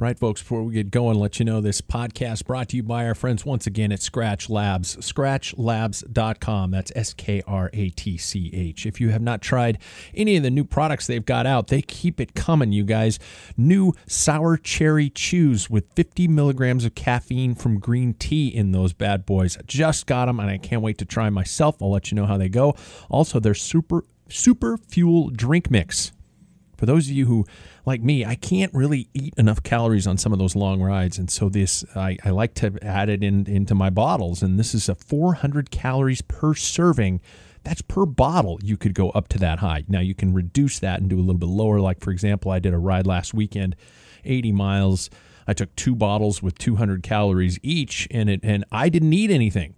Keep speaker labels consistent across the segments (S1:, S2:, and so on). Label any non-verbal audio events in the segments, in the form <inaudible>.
S1: Right, folks, before we get going, let you know this podcast brought to you by our friends once again at Skratch Labs. SkratchLabs.com. That's S K R A T C H. If you have not tried any of the new products they've got out, they keep it coming, you guys. New sour cherry chews with 50 milligrams of caffeine from green tea in those bad boys. Just got them, and I can't wait to try myself. I'll let you know how they go. Also, their super super fuel drink mix. For those of you who, like me, I can't really eat enough calories on some of those long rides, and so this I, I like to add it in into my bottles. And this is a 400 calories per serving. That's per bottle. You could go up to that high. Now you can reduce that and do a little bit lower. Like for example, I did a ride last weekend, 80 miles. I took two bottles with 200 calories each, and it and I didn't eat anything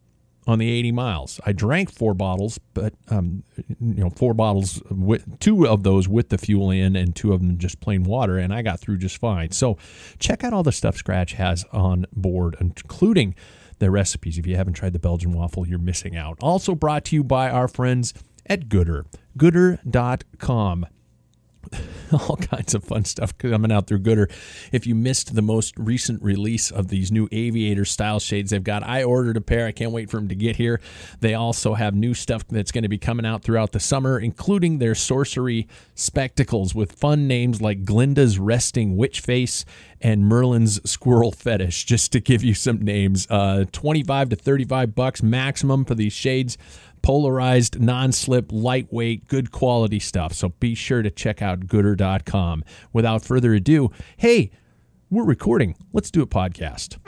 S1: on the 80 miles. I drank four bottles, but um, you know, four bottles with two of those with the fuel in, and two of them just plain water, and I got through just fine. So, check out all the stuff Skratch has on board, including their recipes. If you haven't tried the Belgian waffle, you're missing out. Also brought to you by our friends at Goodr, Goodr.com <laughs> all kinds of fun stuff coming out through Goodr. If you missed the most recent release of these new aviator style shades they've got, I ordered a pair. I can't wait for them to get here. They also have new stuff that's going to be coming out throughout the summer, including their sorcery spectacles with fun names like Glinda's Resting Witch Face and Merlin's Squirrel Fetish, just to give you some names. Uh, 25 to 35 bucks maximum for these shades polarized, non slip, lightweight, good quality stuff. So be sure to check out goodr.com. Without further ado, hey, we're recording. Let's do a podcast.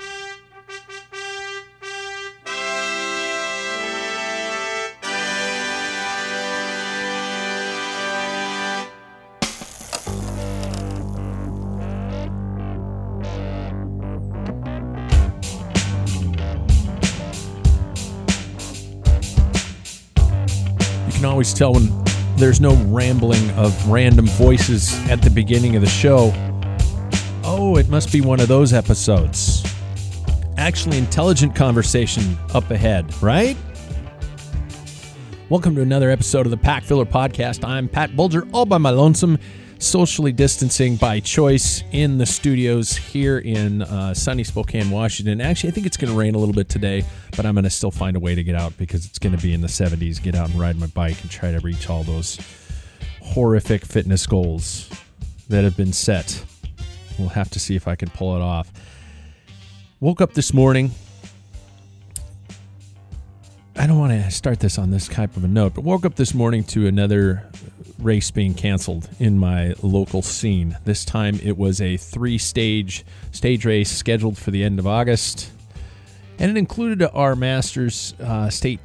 S1: Can always tell when there's no rambling of random voices at the beginning of the show. Oh, it must be one of those episodes. Actually, intelligent conversation up ahead, right? Welcome to another episode of the Pack Filler Podcast. I'm Pat Bulger, all by my lonesome, socially distancing by choice in the studios here in uh, sunny Spokane, Washington. Actually, I think it's going to rain a little bit today, but I'm going to still find a way to get out because it's going to be in the 70s. Get out and ride my bike and try to reach all those horrific fitness goals that have been set. We'll have to see if I can pull it off. Woke up this morning. I don't want to start this on this type of a note, but woke up this morning to another race being canceled in my local scene. This time it was a three stage stage race scheduled for the end of August, and it included our Masters uh, State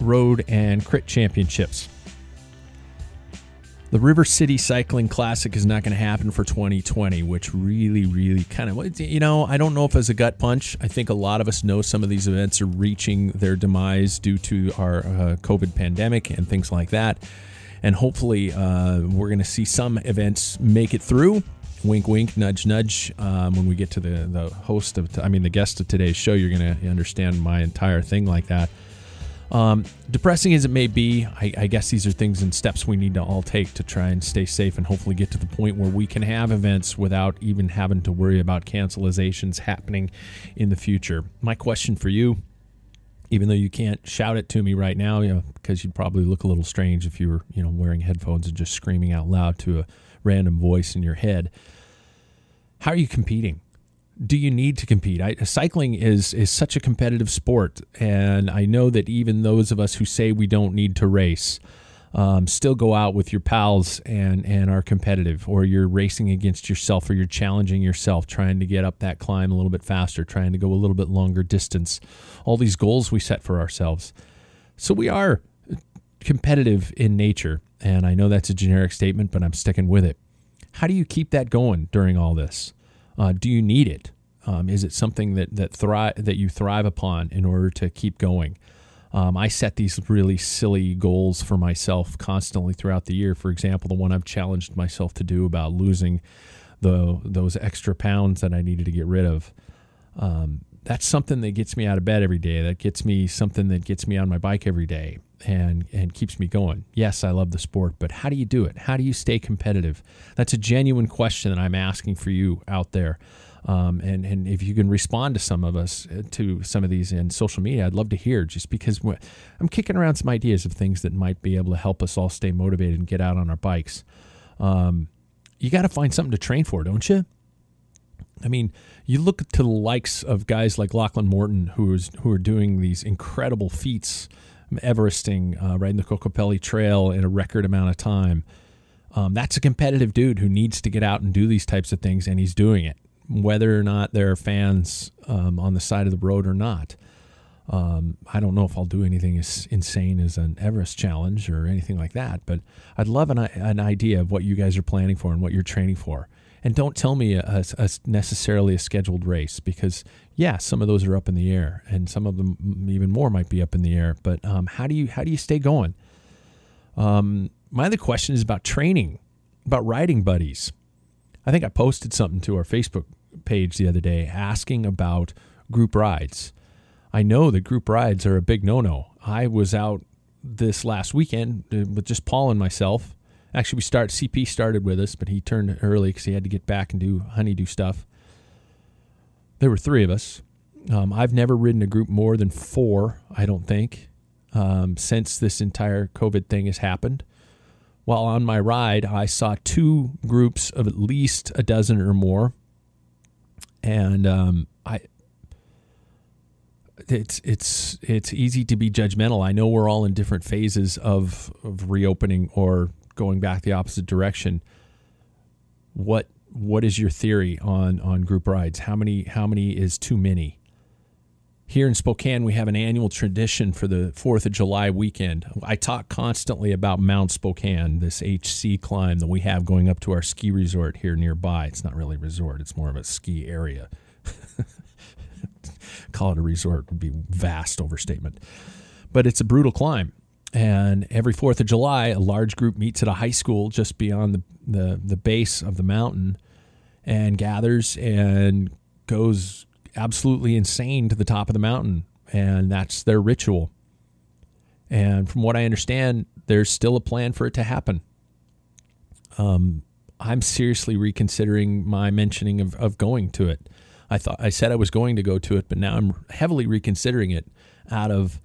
S1: Road and Crit Championships. the River City Cycling Classic is not going to happen for 2020, which really, really kind of, you know, I don't know if as a gut punch. I think a lot of us know some of these events are reaching their demise due to our uh, COVID pandemic and things like that. And hopefully, uh, we're going to see some events make it through. Wink, wink, nudge, nudge. Um, when we get to the, the host of, I mean, the guest of today's show, you're going to understand my entire thing like that. Um, depressing as it may be, I, I, guess these are things and steps we need to all take to try and stay safe and hopefully get to the point where we can have events without even having to worry about cancelizations happening in the future. My question for you, even though you can't shout it to me right now, you know, because you'd probably look a little strange if you were, you know, wearing headphones and just screaming out loud to a random voice in your head. How are you competing? do you need to compete? I, cycling is is such a competitive sport, and I know that even those of us who say we don't need to race um, still go out with your pals and and are competitive, or you're racing against yourself, or you're challenging yourself, trying to get up that climb a little bit faster, trying to go a little bit longer distance. All these goals we set for ourselves. So we are competitive in nature, and I know that's a generic statement, but I'm sticking with it. How do you keep that going during all this? Uh, do you need it? Um, is it something that that thrive that you thrive upon in order to keep going? Um, I set these really silly goals for myself constantly throughout the year. For example, the one I've challenged myself to do about losing the those extra pounds that I needed to get rid of. Um, that's something that gets me out of bed every day. That gets me something that gets me on my bike every day and and keeps me going. Yes, I love the sport, but how do you do it? How do you stay competitive? That's a genuine question that I'm asking for you out there. Um, and and if you can respond to some of us uh, to some of these in social media, I'd love to hear. Just because I'm kicking around some ideas of things that might be able to help us all stay motivated and get out on our bikes. Um, you got to find something to train for, don't you? I mean, you look to the likes of guys like Lachlan Morton, who's who are doing these incredible feats, Everesting, uh, riding the Kokopelli Trail in a record amount of time. Um, that's a competitive dude who needs to get out and do these types of things, and he's doing it whether or not there are fans um, on the side of the road or not. Um, I don't know if I'll do anything as insane as an Everest challenge or anything like that, but I'd love an, an idea of what you guys are planning for and what you're training for. And don't tell me a, a, necessarily a scheduled race because, yeah, some of those are up in the air, and some of them even more might be up in the air. But um, how do you how do you stay going? Um, my other question is about training, about riding buddies. I think I posted something to our Facebook page the other day asking about group rides. I know that group rides are a big no no. I was out this last weekend uh, with just Paul and myself. Actually, we start CP started with us, but he turned early because he had to get back and do honeydew stuff. There were three of us. Um, I've never ridden a group more than four, I don't think, um, since this entire COVID thing has happened. While on my ride, I saw two groups of at least a dozen or more, and um, I it's it's it's easy to be judgmental. I know we're all in different phases of of reopening or going back the opposite direction. What what is your theory on on group rides? How many how many is too many? Here in Spokane, we have an annual tradition for the 4th of July weekend. I talk constantly about Mount Spokane, this HC climb that we have going up to our ski resort here nearby. It's not really a resort, it's more of a ski area. <laughs> Call it a resort would be vast overstatement. But it's a brutal climb. And every 4th of July, a large group meets at a high school just beyond the, the, the base of the mountain and gathers and goes absolutely insane to the top of the mountain, and that's their ritual. And from what I understand, there's still a plan for it to happen. Um, I'm seriously reconsidering my mentioning of, of going to it. I thought I said I was going to go to it, but now I'm heavily reconsidering it out of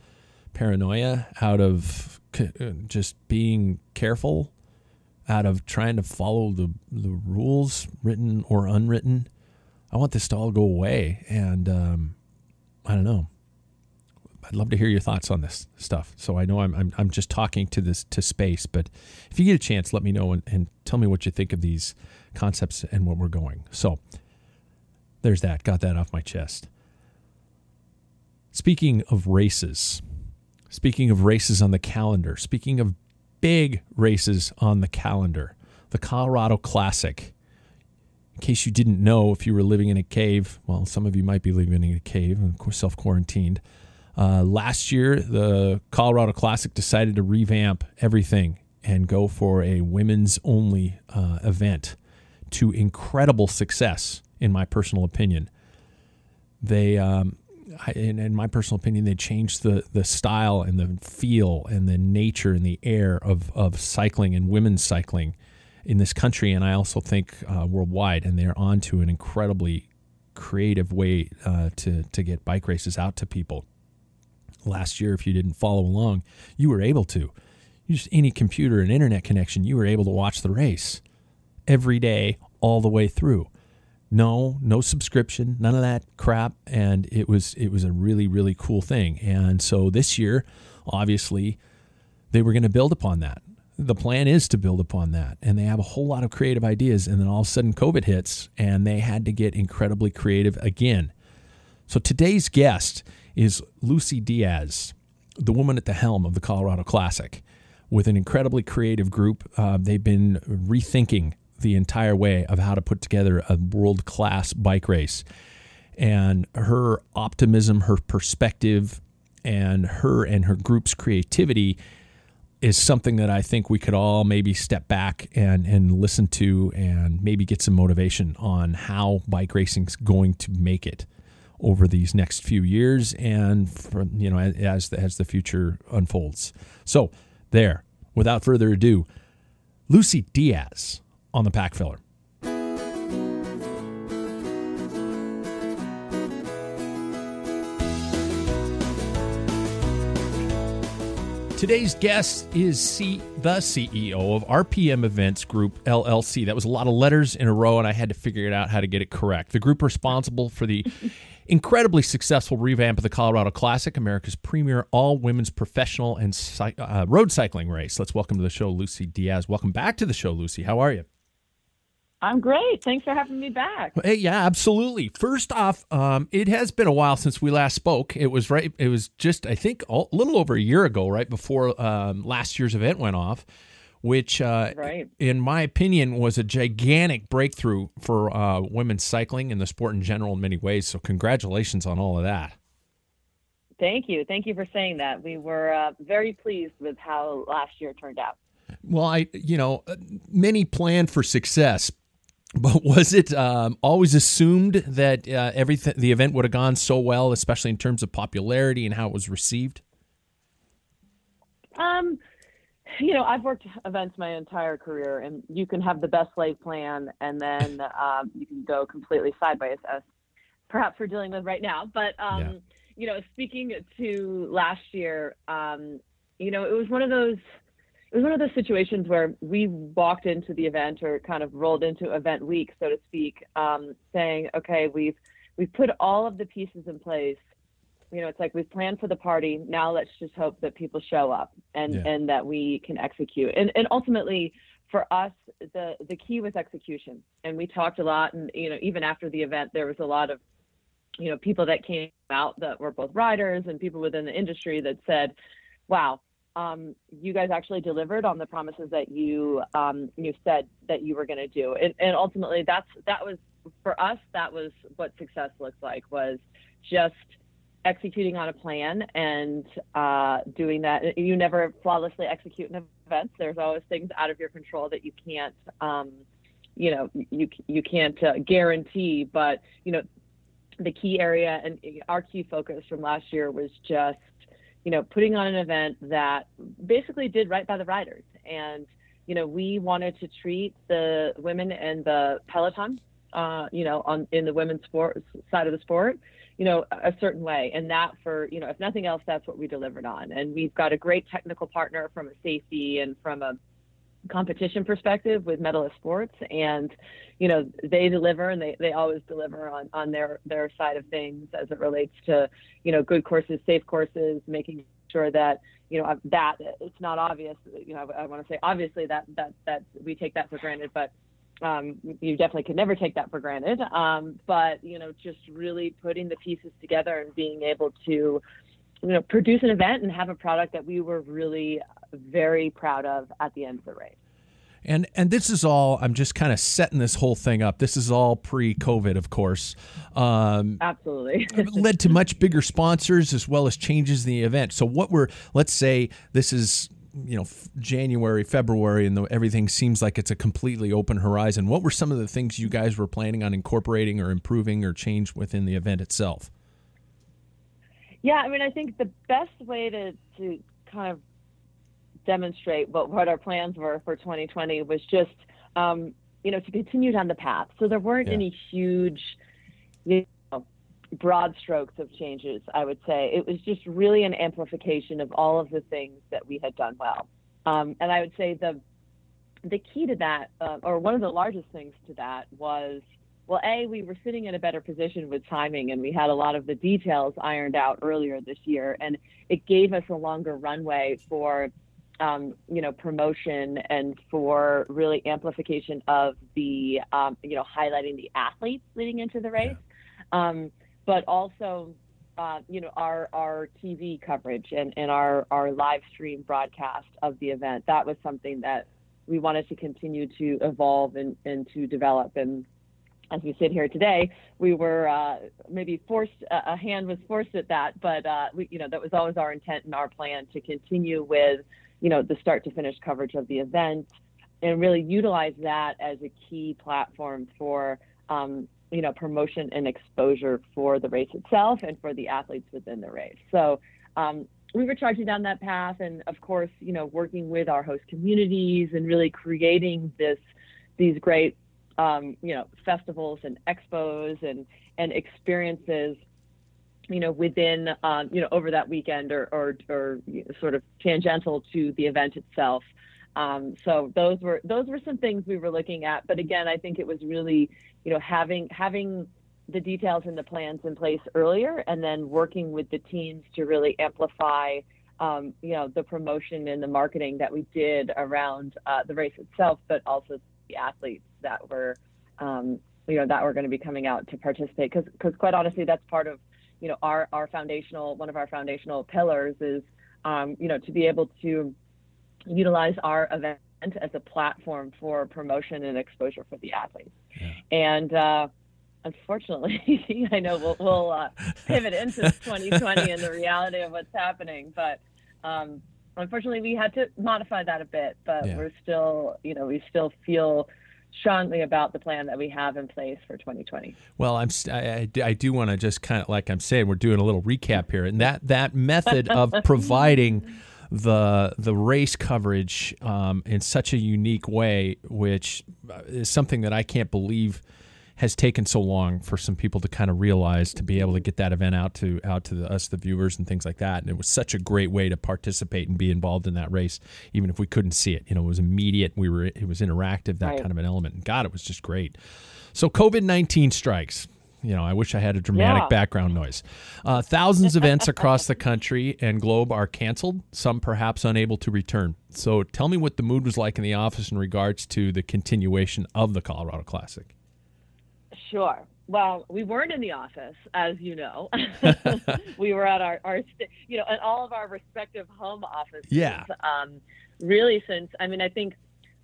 S1: paranoia, out of uh, just being careful, out of trying to follow the the rules, written or unwritten. I want this to all go away. And um, I don't know. I'd love to hear your thoughts on this stuff. So I know I'm, I'm, I'm just talking to this to space, but if you get a chance, let me know and, and tell me what you think of these concepts and where we're going. So there's that. Got that off my chest. Speaking of races, speaking of races on the calendar, speaking of big races on the calendar. The Colorado Classic. In case you didn't know, if you were living in a cave, well, some of you might be living in a cave, course, self quarantined. Uh, last year, the Colorado Classic decided to revamp everything and go for a women's only uh, event to incredible success, in my personal opinion. They, um, in, in, my personal opinion, they changed the, the style and the feel and the nature and the air of, of cycling and women's cycling in this country, and I also think uh, worldwide. And they're on to an incredibly creative way uh, to, to get bike races out to people. Last year, if you didn't follow along, you were able to just any computer and internet connection, you were able to watch the race every day, all the way through. No, no subscription, none of that crap, and it was it was a really really cool thing. And so this year, obviously, they were going to build upon that. The plan is to build upon that, and they have a whole lot of creative ideas. And then all of a sudden, COVID hits, and they had to get incredibly creative again. So today's guest is Lucy Diaz, the woman at the helm of the Colorado Classic with an incredibly creative group. Uh, they've been rethinking the entire way of how to put together a world class bike race. And her optimism, her perspective, and her and her group's creativity is something that I think we could all maybe step back and, and listen to and maybe get some motivation on how bike racing is going to make it over these next few years and for, you know as as the future unfolds. So there. Without further ado, Lucy Diaz on the pack filler. Today's guest is C, the CEO of RPM Events Group LLC. That was a lot of letters in a row, and I had to figure it out how to get it correct. The group responsible for the <laughs> incredibly successful revamp of the Colorado Classic, America's premier all women's professional and uh, road cycling race. Let's welcome to the show Lucy Diaz. Welcome back to the show, Lucy. How are you?
S2: I'm great. Thanks for having me back.
S1: Hey, yeah, absolutely. First off, um, it has been a while since we last spoke. It was right. It was just I think a little over a year ago, right before um, last year's event went off which, uh, right. in my opinion, was a gigantic breakthrough for uh, women's cycling and the sport in general in many ways. So, congratulations on all of that.
S2: Thank you. Thank you for saying that. We were uh, very pleased with how last year turned out.
S1: Well, I, you know, uh, many planned for success, but <laughs> was it um, always assumed that uh, everything the event would have gone so well, especially in terms of popularity and how it was received?
S2: Um, you know, I've worked events my entire career, and you can have the best laid plan, and then <laughs> um, you can go completely sideways, as perhaps we're dealing with right now. But um, yeah. you know, speaking to last year, um, you know, it was one of those. It was one of those situations where we walked into the event, or kind of rolled into event week, so to speak, um, saying, "Okay, we've we've put all of the pieces in place you know, it's like we've planned for the party. Now let's just hope that people show up and yeah. and that we can execute. And and ultimately, for us, the the key was execution. And we talked a lot. And you know, even after the event, there was a lot of you know people that came out that were both riders and people within the industry that said, "Wow." Um, you guys actually delivered on the promises that you um, you said that you were going to do, and, and ultimately that's that was for us that was what success looks like was just executing on a plan and uh, doing that. You never flawlessly execute an event. There's always things out of your control that you can't, um, you know, you you can't uh, guarantee. But you know, the key area and our key focus from last year was just, you know, putting on an event that basically did right by the riders. And you know, we wanted to treat the women and the peloton, uh, you know, on in the women's sport side of the sport you know, a certain way. And that for, you know, if nothing else, that's what we delivered on. And we've got a great technical partner from a safety and from a competition perspective with Medalist Sports. And, you know, they deliver and they, they always deliver on, on their, their side of things as it relates to, you know, good courses, safe courses, making sure that, you know, that it's not obvious, you know, I, I want to say obviously that, that, that we take that for granted, but um, you definitely could never take that for granted. Um, but you know, just really putting the pieces together and being able to, you know, produce an event and have a product that we were really very proud of at the end of the race.
S1: And and this is all I'm just kind of setting this whole thing up. This is all pre-COVID, of course.
S2: Um, Absolutely,
S1: led to much bigger sponsors as well as changes in the event. So what we're let's say this is you know January, February, and the, everything seems like it's a completely open horizon. What were some of the things you guys were planning on incorporating or improving or change within the event itself?
S2: Yeah, I mean, I think the best way to to kind of demonstrate what, what our plans were for 2020 was just, um, you know, to continue down the path. So there weren't yeah. any huge, you know, broad strokes of changes, I would say. It was just really an amplification of all of the things that we had done well. Um, and I would say the, the key to that, uh, or one of the largest things to that was, well, A, we were sitting in a better position with timing and we had a lot of the details ironed out earlier this year. And it gave us a longer runway for um, you know, promotion and for really amplification of the, um, you know, highlighting the athletes leading into the race, yeah. um, but also, uh, you know, our our TV coverage and, and our our live stream broadcast of the event. That was something that we wanted to continue to evolve and, and to develop. And as we sit here today, we were uh, maybe forced, a hand was forced at that, but uh, we, you know, that was always our intent and our plan to continue with you know, the start to finish coverage of the event and really utilize that as a key platform for, um, you know, promotion and exposure for the race itself and for the athletes within the race. So um, we were charging down that path, and of course, you know, working with our host communities and really creating this these great, um, you know, festivals and expos and and experiences you know, within, um, you know, over that weekend or, or, or sort of tangential to the event itself. Um, so those were those were some things we were looking at. But again, I think it was really, you know, having having the details and the plans in place earlier, and then working with the teams to really amplify, um, you know, the promotion and the marketing that we did around uh, the race itself, but also the athletes that were, um, you know, that were going to be coming out to participate. Because because quite honestly, that's part of you know, our, our foundational, one of our foundational pillars is, um, you know, to be able to utilize our event as a platform for promotion and exposure for the athletes. Yeah. And uh, unfortunately, <laughs> I know we'll, we'll uh, pivot into <laughs> 2020 and the reality of what's happening, but um, unfortunately, we had to modify that a bit. But yeah. we're still, you know, we still feel strongly about the plan that we have in place for 2020.
S1: Well, I'm I, I do want to just kind of like I'm saying we're doing a little recap here, and that that method of <laughs> providing the the race coverage um, in such a unique way, which is something that I can't believe has taken so long for some people to kind of realize to be able to get that event out to out to the, us the viewers and things like that and it was such a great way to participate and be involved in that race even if we couldn't see it you know it was immediate we were it was interactive that right. kind of an element and god it was just great so covid-19 strikes you know, I wish I had a dramatic yeah. background noise. Uh, thousands of events across the country and globe are canceled, some perhaps unable to return. So tell me what the mood was like in the office in regards to the continuation of the Colorado Classic.
S2: Sure. Well, we weren't in the office, as you know. <laughs> <laughs> we were at our, our, you know, at all of our respective home offices.
S1: Yeah.
S2: Um, really, since I mean, I think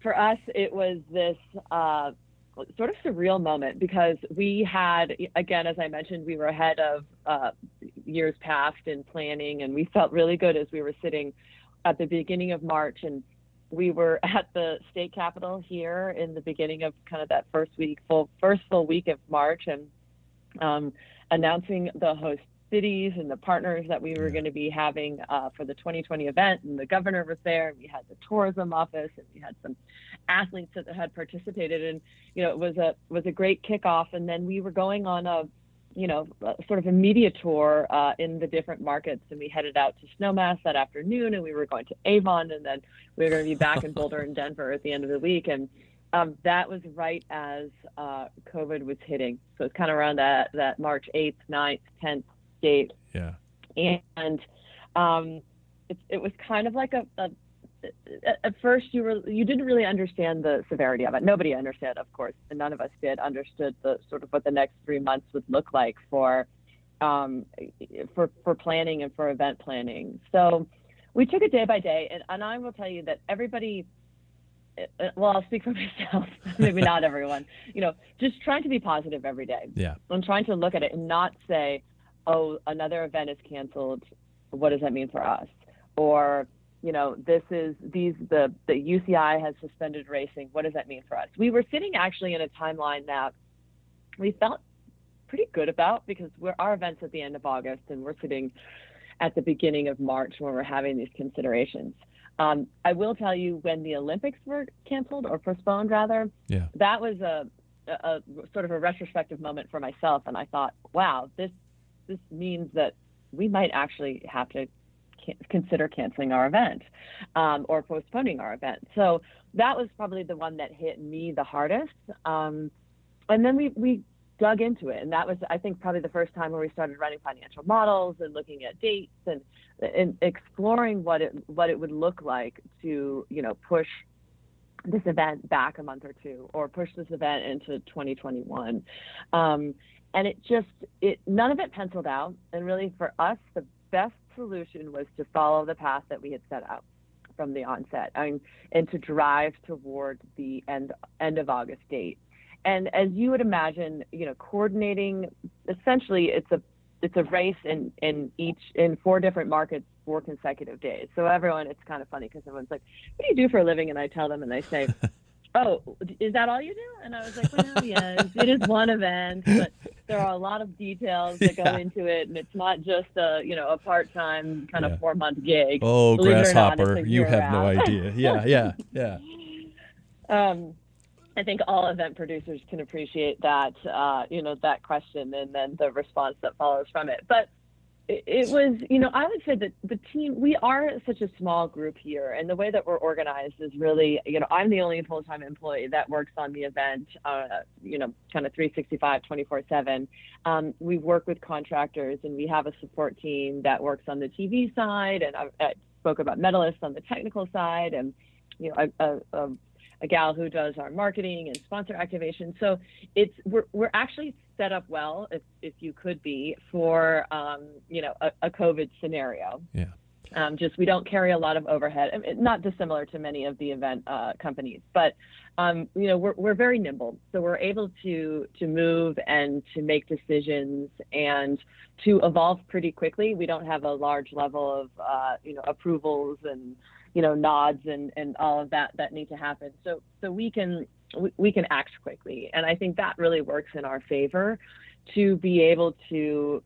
S2: for us it was this uh, sort of surreal moment because we had, again, as I mentioned, we were ahead of uh, years past in planning, and we felt really good as we were sitting at the beginning of March and we were <laughs> at the state capitol here in the beginning of kind of that first week, full first full week of March, and um, announcing the host cities and the partners that we were going to be having uh, for the 2020 event. And the governor was there. And we had the tourism office, and we had some athletes that had participated. And you know, it was a was a great kickoff. And then we were going on a you know, sort of a media tour uh, in the different markets. And we headed out to Snowmass that afternoon, and we were going to Avon, and then we were going to be back in Boulder and Denver at the end of the week. And um, that was right as uh, COVID was hitting. So it's kind of around that that March 8th, 9th, 10th date.
S1: Yeah.
S2: And um, it, it was kind of like a, a at first you were you didn't really understand the severity of it. Nobody understood, of course, and none of us did understood the sort of what the next three months would look like for um, for for planning and for event planning. So we took it day by day, and, and I will tell you that everybody. Uh, well, I'll speak for <laughs> myself. Maybe not everyone. You know, just trying to be positive every day.
S1: Yeah.
S2: I'm trying to look at it and not say, "Oh, another event is canceled. What does that mean for us?" Or you know, this is these the the UCI has suspended racing. What does that mean for us? We were sitting actually in a timeline that we felt pretty good about because we're our events at the end of August and we're sitting at the beginning of March when we're having these considerations. Um, I will tell you when the Olympics were canceled or postponed, rather.
S1: Yeah.
S2: That was a, a, a sort of a retrospective moment for myself, and I thought, wow, this this means that we might actually have to consider canceling our event um, or postponing our event. So that was probably the one that hit me the hardest. Um, and then we, we dug into it. And that was, I think, probably the first time where we started running financial models and looking at dates and, and exploring what it, what it would look like to, you know, push this event back a month or two or push this event into 2021. Um, and it just, it, none of it penciled out. And really for us, the best solution was to follow the path that we had set out from the onset and, and to drive toward the end end of August date. And as you would imagine, you know, coordinating essentially it's a it's a race in, in each in four different markets four consecutive days. So everyone it's kind of funny because everyone's like, What do you do for a living? And I tell them and they say, <laughs> oh, is that all you do? And I was like, well, yeah, it is one event, but there are a lot of details that <laughs> yeah. go into it, and it's not just a you know a part time kind yeah. of four month gig.
S1: Oh, Believe grasshopper, not, you have no idea. Yeah, <laughs> yeah, yeah.
S2: um, I think all event producers can appreciate that, uh, you know, that question and then the response that follows from it. But it was, you know, I would say that the team, we are such a small group here. And the way that we're organized is really, you know, I'm the only full time employee that works on the event, uh, you know, kind of 365, 24 7. Um, we work with contractors and we have a support team that works on the TV side. And I, I spoke about medalists on the technical side and, you know, a, a, a a gal who does our marketing and sponsor activation. So it's we're we're actually set up well, if if you could be, for um, you know a, a COVID scenario.
S1: Yeah.
S2: Um, just we don't carry a lot of overhead, I mean, not dissimilar to many of the event uh, companies, but um, you know we're we're very nimble, so we're able to to move and to make decisions and to evolve pretty quickly. We don't have a large level of uh, you know approvals and you know nods and and all of that that need to happen. So so we can we, can act quickly. And i think that really works in our favor to be able to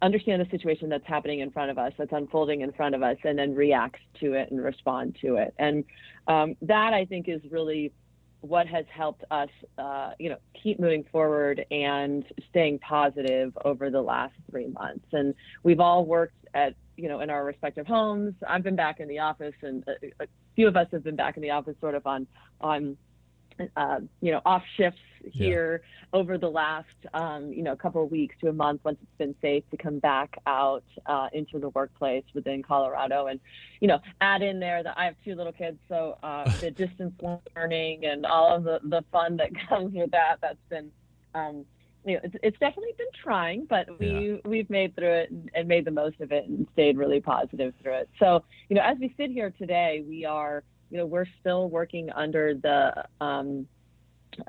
S2: understand the situation that's happening in front of us that's unfolding in front of us and then react to it and respond to it. And um, that i think is really what has helped us, uh, you know, keep moving forward and staying positive over the last three months. And we've all worked at you know, in our respective homes. I've been back in the office, and a, a few of us have been back in the office, sort of on on uh, you know off shifts here yeah. over the last um, you know couple of weeks to a month once it's been safe to come back out uh, into the workplace within Colorado and you know add in there that I have two little kids so uh, the <laughs> distance learning and all of the the fun that <laughs> comes with that that's been um, you know, it's, it's definitely been trying, but we yeah. we've made through it and, and, made the most of it and stayed really positive through it. So, you know, as we sit here today, we are, you know, we're still working under the, um,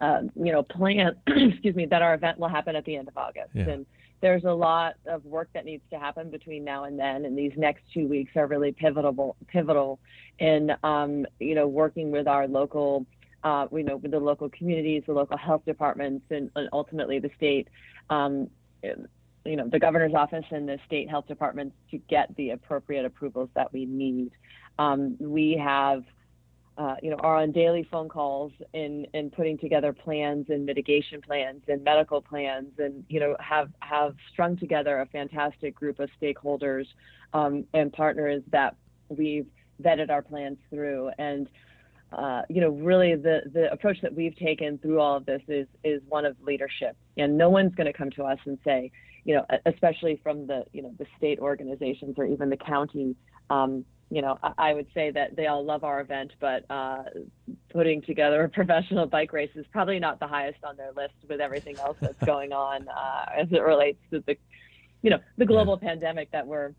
S2: uh, you know, plan. <clears throat> excuse me, that our event will happen at the end of August, yeah. and there's a lot of work that needs to happen between now and then. And these next two weeks are really pivotal, pivotal in, um, you know, working with our local uh, you know, with the local communities, the local health departments, and, and ultimately the state, um, you know, the governor's office and the state health departments to get the appropriate approvals that we need. Um, we have, uh, you know, are on daily phone calls in in putting together plans and mitigation plans and medical plans, and you know, have have strung together a fantastic group of stakeholders um, and partners that we've vetted our plans through and uh, you know, really the, the approach that we've taken through all of this is is one of leadership. And no one's going to come to us and say, you know, especially from the you know the state organizations or even the county. Um, you know, I, I, would say that they all love our event, but uh, putting together a <laughs> professional bike race is probably not the highest on their list with everything else that's <laughs> going on uh, as it relates to the you know the global yeah. pandemic that we're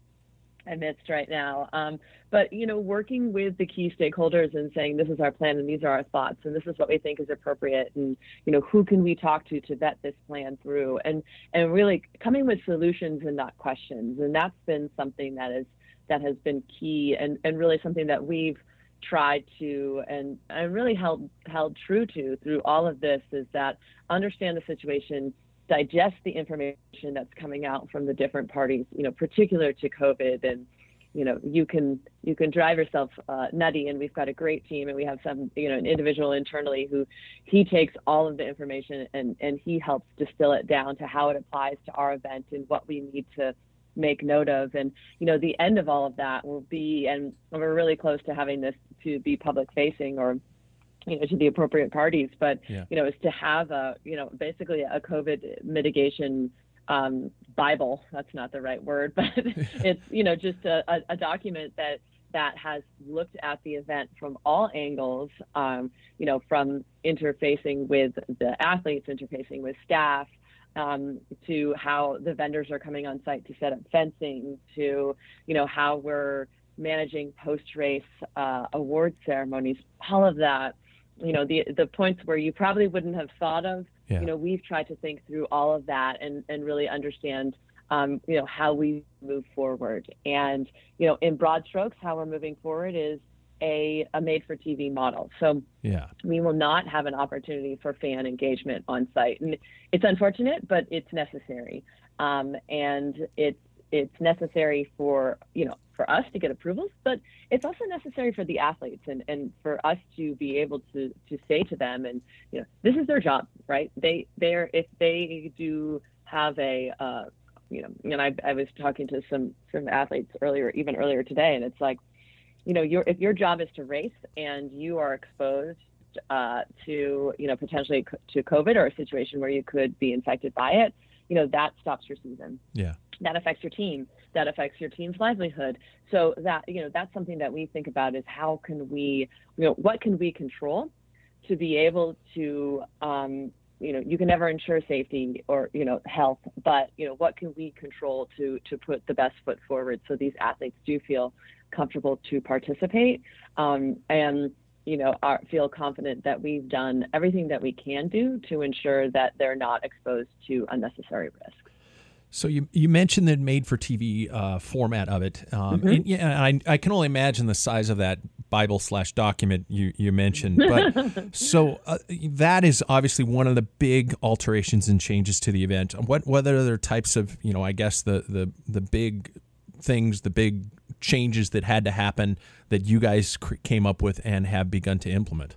S2: amidst right now. Um, but you know, working with the key stakeholders and saying this is our plan and these are our thoughts and this is what we think is appropriate and you know who can we talk to to vet this plan through and and really coming with solutions and not questions. And that's been something that is that has been key and and really something that we've tried to and and really held held true to through all of this is that understand the situation digest the information that's coming out from the different parties, you know, particular to COVID and you know you can you can drive yourself uh, nutty and we've got a great team and we have some you know an individual internally who he takes all of the information and and he helps distill it down to how it applies to our event and what we need to make note of. And you know the end of all of that will be and we're really close to having this to be public facing or you know to the appropriate parties but yeah. you know is to have a you know basically a covid mitigation um, bible that's not the right word <laughs> but <laughs> it's you know just a, a, document that that has looked at the event from all angles um, you know from interfacing with the athletes interfacing with staff um, to how the vendors are coming on site to set up fencing to you know how we're managing post race uh, award ceremonies all of that you know the the points where you probably wouldn't have thought of yeah. you know we've tried to think through all of that and and really understand um, you know how we move forward and you know in broad strokes how we're moving forward is a, a made for TV model. So yeah. we will not have an opportunity for fan engagement on site. And it's unfortunate, but it's necessary. Um, and it's it's necessary for you know for us to get approvals, but it's also necessary for the athletes and, and for us to be able to to say to them and you know this is their job, right? They they're if they do have a uh, you know and I I was talking to some some athletes earlier even earlier today and it's like you know your if your job is to race and you are exposed uh, to you know potentially to COVID or a situation where you could be infected by it, you know that stops your season.
S1: Yeah
S2: that affects your team that affects your team's livelihood. So that you know that's something that we think about is how can we you know what can we control to be able to um, you know you can never ensure safety or you know health but you know what can we control to to put the best foot forward so these athletes do feel comfortable to participate um, and you know are, feel confident that we've done everything that we can do to ensure that they're not exposed to unnecessary risk
S1: so you you mentioned the made for TV uh, format of it. Um, mm-hmm. and, yeah, I, I can only imagine the size of that Bible slash document you you mentioned. But <laughs> so uh, that is obviously one of the big alterations and changes to the event. What what other types of you know I guess the the the big things, the big changes that had to happen that you guys came up with and have begun to implement.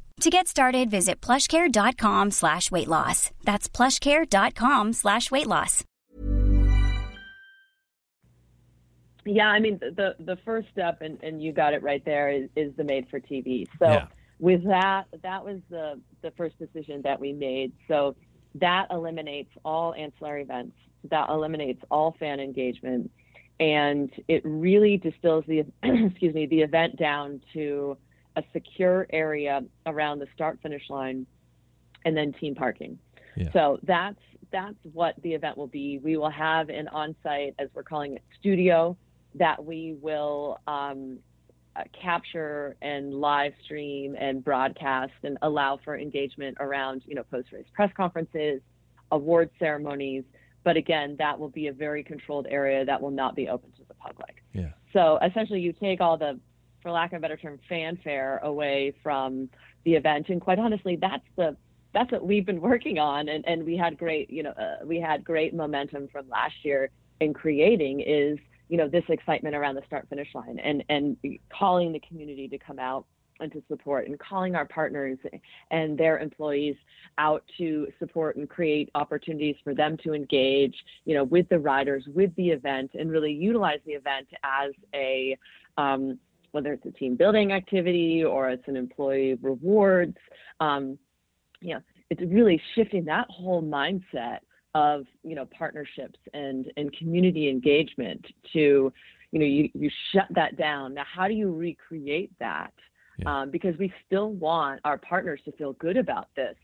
S3: To get started, visit plushcare.com slash weight loss. That's plushcare.com slash weight loss.
S2: Yeah, I mean, the, the first step, and, and you got it right there, is, is the made for TV. So yeah. with that, that was the, the first decision that we made. So that eliminates all ancillary events. That eliminates all fan engagement. And it really distills the, <clears throat> excuse me, the event down to – a secure area around the start finish line and then team parking. Yeah. So that's that's what the event will be. We will have an on-site, as we're calling it, studio that we will um, uh, capture and live stream and broadcast and allow for engagement around, you know, post-race press conferences, award ceremonies. but again, that will be a very controlled area that will not be open to the public.
S1: Yeah.
S2: So essentially, you take all the, for lack of a better term, fanfare away from the event, and quite honestly, that's the that's what we've been working on, and, and we had great, you know, uh, we had great momentum from last year in creating is, you know, this excitement around the start finish line, and and calling the community to come out and to support and calling our partners and their employees out to support and create opportunities for them to engage you know with the riders with the event and really utilize the event as a um, whether it's a team building activity or it's an employee rewards um, you know it's really shifting that whole mindset of you know partnerships and and community engagement to you know you, you shut that down now how do you recreate that yeah. um, because we still want our partners to feel good about this,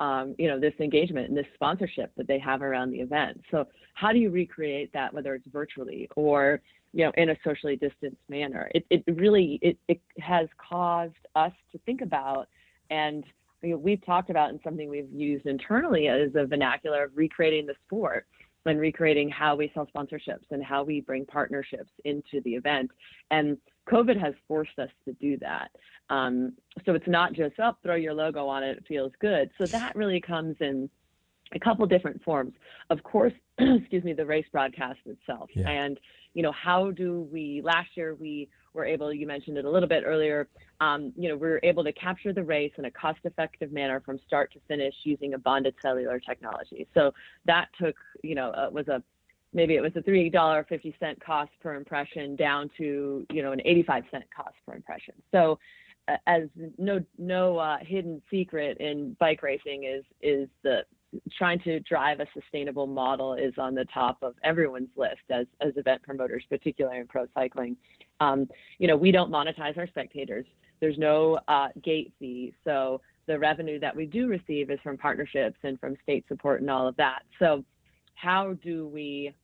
S2: um, you know, this engagement and this sponsorship that they have around the event. So how do you recreate that, whether it's virtually or you know in a socially distanced manner? It, it really it, it has caused us to think about and you know, we've talked about and something we've used internally as a vernacular of recreating the sport and recreating how we sell sponsorships and how we bring partnerships into the event. And COVID has forced us to do that. Um, so it's not just up, oh, throw your logo on it, it feels good. So that really comes in a couple different forms. Of course, <clears throat> excuse me, the race broadcast itself. Yeah. And, you know, how do we, last year we were able, you mentioned it a little bit earlier, um, you know, we were able to capture the race in a cost effective manner from start to finish using a bonded cellular technology. So that took, you know, uh, was a maybe it was a three dollar fifty cent cost per impression down to you know an eighty five cent cost per impression. So uh, as no no uh, hidden secret in bike racing is is the trying to drive a sustainable model is on the top of everyone's list as as event promoters, particularly in pro cycling. Um, you know, we don't monetize our spectators. There's no uh, gate fee, so the revenue that we do receive is from partnerships and from state support and all of that. So, how do we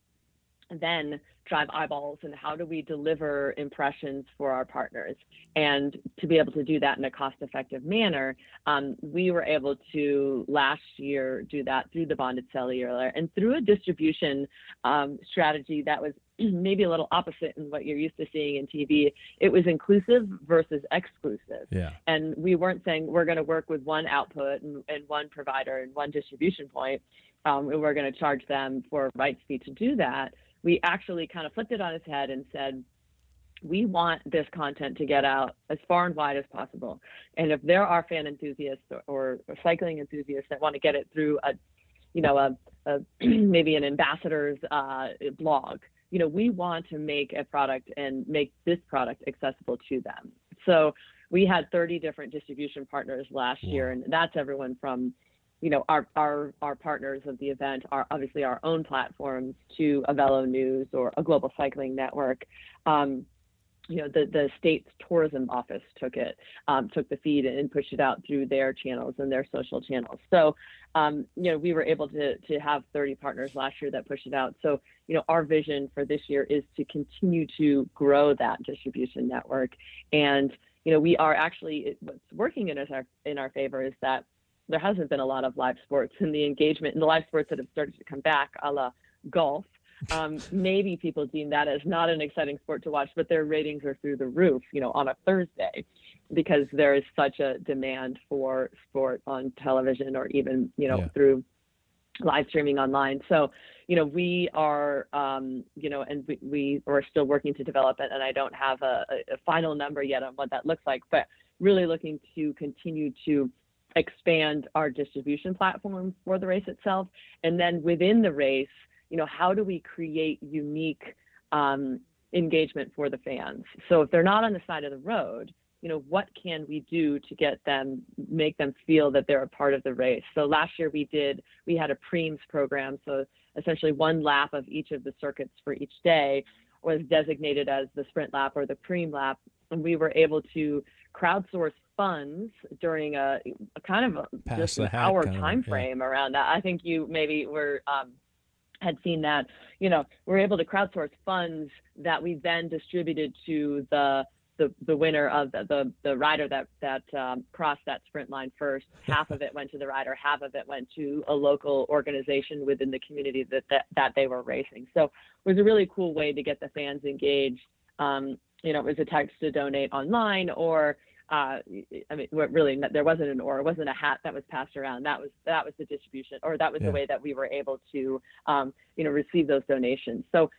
S2: then drive eyeballs and how do we deliver impressions for our partners. And to be able to do that in a cost effective manner um, we were able to last year do that through the bonded cellular and through a distribution um, strategy that was <clears throat> maybe a little opposite in what you're used to seeing in tv it was inclusive versus exclusive.
S1: Yeah.
S2: and we weren't saying we're going to work with one output and, and one provider and one distribution point um, and we're going to charge them for rights fee to do that we actually kind of flipped it on its head and said, we want this content to get out as far and wide as possible. And if there are fan enthusiasts or, or, cycling enthusiasts that want to get it through a, you know, a, a <clears throat> maybe an ambassador's uh, blog, you know, we want to make a product and make this product accessible to them. So we had 30 different distribution partners last year, and that's everyone from you know, our, our, our partners of the event are obviously our own platforms to a VeloNews or a global cycling network. Um, you know, the, the state's tourism office took it, um, took the feed and pushed it out through their channels and their social channels. So, um, you know, we were able to, to have 30 partners last year that pushed it out. So, you know, our vision for this year is to continue to grow that distribution network. And, you know, we are actually, what's working in our, in our favor is that there hasn't been a lot of live sports and the engagement in the live sports that have started to come back, a la golf. Um, <laughs> maybe people deem that as not an exciting sport to watch, but their ratings are through the roof, you know, on a Thursday because there is such a demand for sport on television or even, you know, yeah. through live streaming online. So, you know, we are, um, you know, and we, we are still working to develop it. And I don't have a, a final number yet on what that looks like, but really looking to continue to expand our distribution platform for the race itself. And then within the race, you know, how do we create unique um, engagement for the fans? So if they're not on the side of the road, you know, what can we do to get them, make them feel that they're a part of the race? So last year we did, we had a primes program. So essentially one lap of each of the circuits for each day was designated as the sprint lap or the prime lap. And we were able to crowdsource funds during a, a kind of a, just an hour time frame yeah. around that. I think you maybe were um, had seen that. You know, we're able to crowdsource funds that we then distributed to the the, the winner of the, the, the rider that that um, crossed that sprint line first. <laughs> Half of it went to the rider, half of it went to a local organization within the community that that, that they were racing. So it was a really cool way to get the fans engaged. Um, you know, it was a text to donate online or uh, I mean, really, there wasn't an or, it wasn't a hat that was passed around. That was that was the distribution, or that was yeah. the way that we were able to, um, you know, receive those donations. So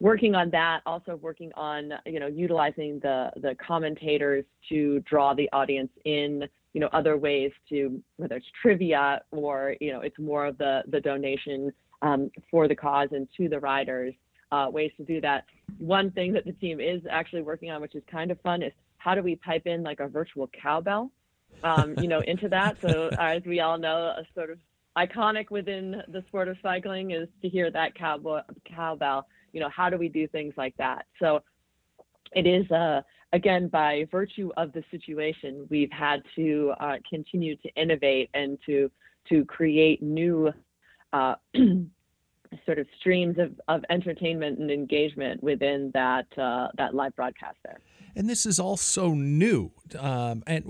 S2: working on that, also working on you know utilizing the the commentators to draw the audience in you know other ways to whether it's trivia or you know it's more of the the donation um, for the cause and to the riders uh, ways to do that. One thing that the team is actually working on, which is kind of fun, is how do we pipe in like a virtual cowbell, um, you know, into that. So <laughs> as we all know, a sort of iconic within the sport of cycling is to hear that cowboy cowbell you know, how do we do things like that? So it is, uh, again, by virtue of the situation, we've had to uh, continue to innovate and to to create new uh, <clears throat> sort of streams of, of entertainment and engagement within that uh, that live broadcast there.
S1: And this is all so new, um, and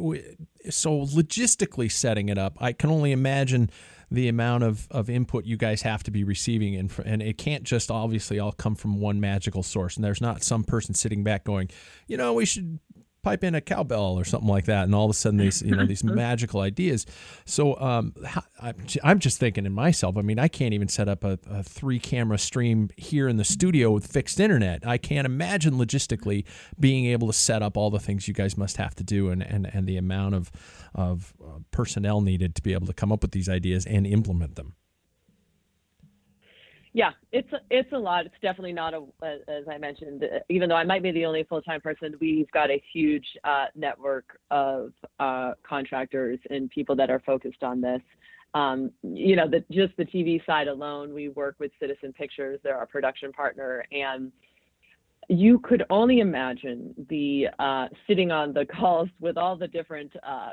S1: so logistically setting it up, I can only imagine the amount of, of input you guys have to be receiving and, and it can't just obviously all come from one magical source and there's not some person sitting back going you know we should pipe in a cowbell or something like that, and all of a sudden these you know these <laughs> magical ideas. So um, I'm just thinking in myself. I mean, I can't even set up a, a, three camera stream here in the studio with fixed internet. I can't imagine logistically being able to set up all the things you guys must have to do, and and, and the amount of of uh, personnel needed to be able to come up with these ideas and implement them.
S2: Yeah, it's it's a lot. It's definitely not a as I mentioned. Even though I might be the only full time person, we've got a huge uh, network of uh, contractors and people that are focused on this. Um, you know, the, just the TV side alone, we work with Citizen Pictures. They're our production partner, and you could only imagine the uh, sitting on the calls with all the different uh,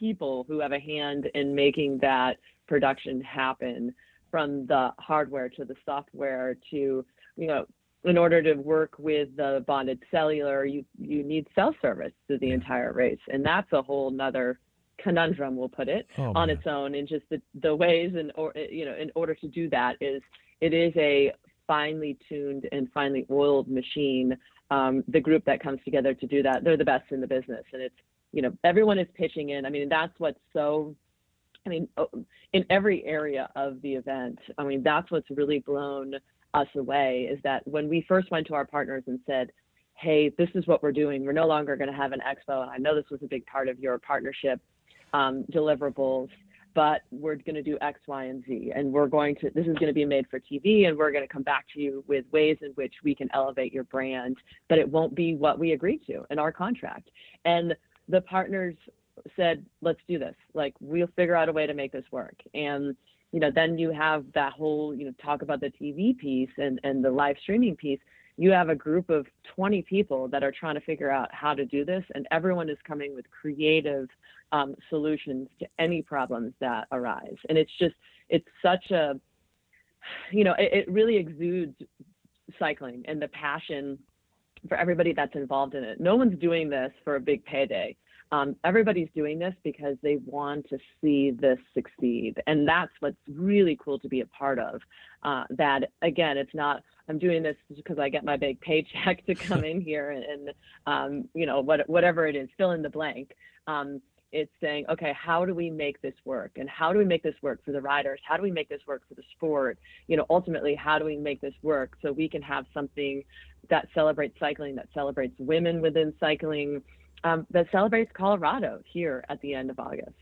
S2: people who have a hand in making that production happen from the hardware to the software to you know in order to work with the bonded cellular you you need cell service to the entire race. And that's a whole nother conundrum we'll put it oh, on man. its own. And just the, the ways and or you know in order to do that is it is a finely tuned and finely oiled machine. Um, the group that comes together to do that they're the best in the business. And it's you know everyone is pitching in. I mean that's what's so I mean, oh, in every area of the event, I mean, that's what's really blown us away is that when we first went to our partners and said, hey, this is what we're doing, we're no longer going to have an expo. And I know this was a big part of your partnership um, deliverables, but we're going to do X, Y, and Z. And we're going to, this is going to be made for TV, and we're going to come back to you with ways in which we can elevate your brand, but it won't be what we agreed to in our contract. And the partners said, let's do this. Like, we'll figure out a way to make this work. And, you know, then you have that whole, you know, talk about the TV piece and, and the live streaming piece. You have a group of 20 people that are trying to figure out how to do this, and everyone is coming with creative um, solutions to any problems that arise. And it's just, it's such a, you know, it, it really exudes cycling and the passion for everybody that's involved in it. No one's doing this for a big payday um, everybody's doing this because they want to see this succeed. And that's what's really cool to be a part of. Uh, that, again, it's not, I'm doing this because I get my big paycheck to <laughs> come in here and, and um, you know, what, whatever it is, fill in the blank. Um, it's saying, okay, how do we make this work? And how do we make this work for the riders? How do we make this work for the sport? You know, ultimately, how do we make this work so we can have something that celebrates cycling, that celebrates women within cycling, um, that celebrates Colorado here at the end of August.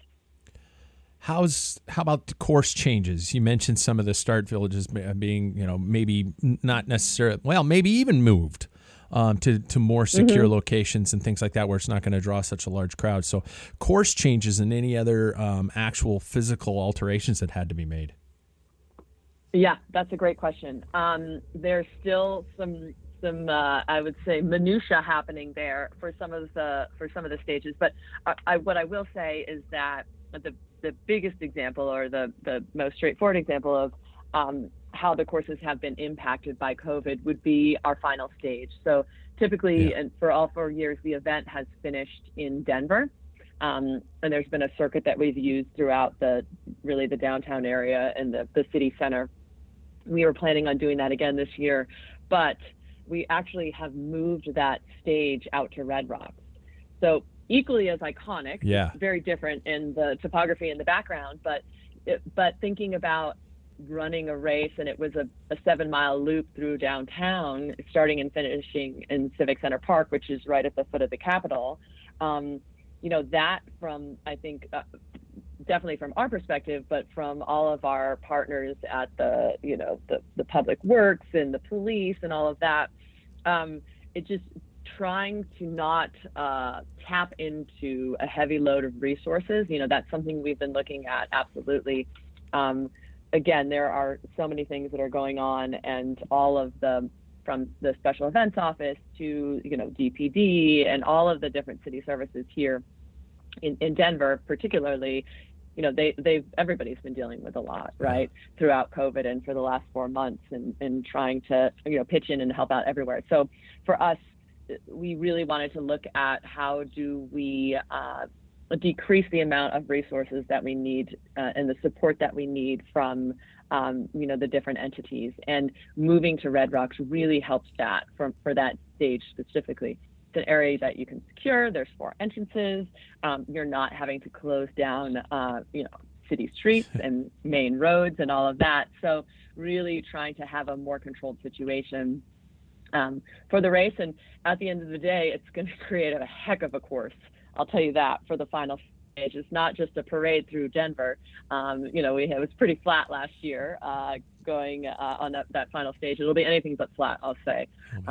S1: How's how about the course changes? You mentioned some of the start villages being, you know, maybe not necessarily, well, maybe even moved um, to to more secure mm-hmm. locations and things like that, where it's not going to draw such a large crowd. So, course changes and any other um, actual physical alterations that had to be made.
S2: Yeah, that's a great question. Um, there's still some some uh, I would say minutia happening there for some of the for some of the stages. But I, I, what I will say is that the the biggest example or the the most straightforward example of um, how the courses have been impacted by COVID would be our final stage. So typically,
S1: Yeah.
S2: and for all four years, the event has finished in Denver. Um, and there's been a circuit that we've used throughout the really the downtown area and the, the city center. We were planning on doing that again this year, but we actually have moved that stage out to Red Rocks. So equally as iconic,
S1: Yeah.
S2: very different in the topography and the background, but it, but thinking about running a race and it was a, a seven mile loop through downtown, starting and finishing in Civic Center Park, which is right at the foot of the Capitol. Um, you know, that from, I think, uh, definitely from our perspective, but from all of our partners at the, you know, the, the public works and the police and all of that, um, it just trying to not uh, tap into a heavy load of resources. You know, that's something we've been looking at absolutely. Um, again, there are so many things that are going on, and all of the from the special events office to you know DPD and all of the different city services here in, in Denver, particularly. You know, they they've everybody's been dealing with a lot, right, throughout COVID and for the last four months, and and trying to you know pitch in and help out everywhere. So for us, we really wanted to look at how do we uh, decrease the amount of resources that we need uh, and the support that we need from um, you know the different entities. And moving to red rocks really helps that for, for that stage specifically an area that you can secure there's four entrances um, you're not having to close down uh, you know city streets <laughs> and main roads and all of that so really trying to have a more controlled situation um, for the race. And at the end of the day, it's going <laughs> to create a heck of a course. I'll tell you that for the final stage. It's not just a parade through Denver. Um, you know, we it was pretty flat last year uh, going uh, on that, that final stage. It'll be anything but flat, I'll say,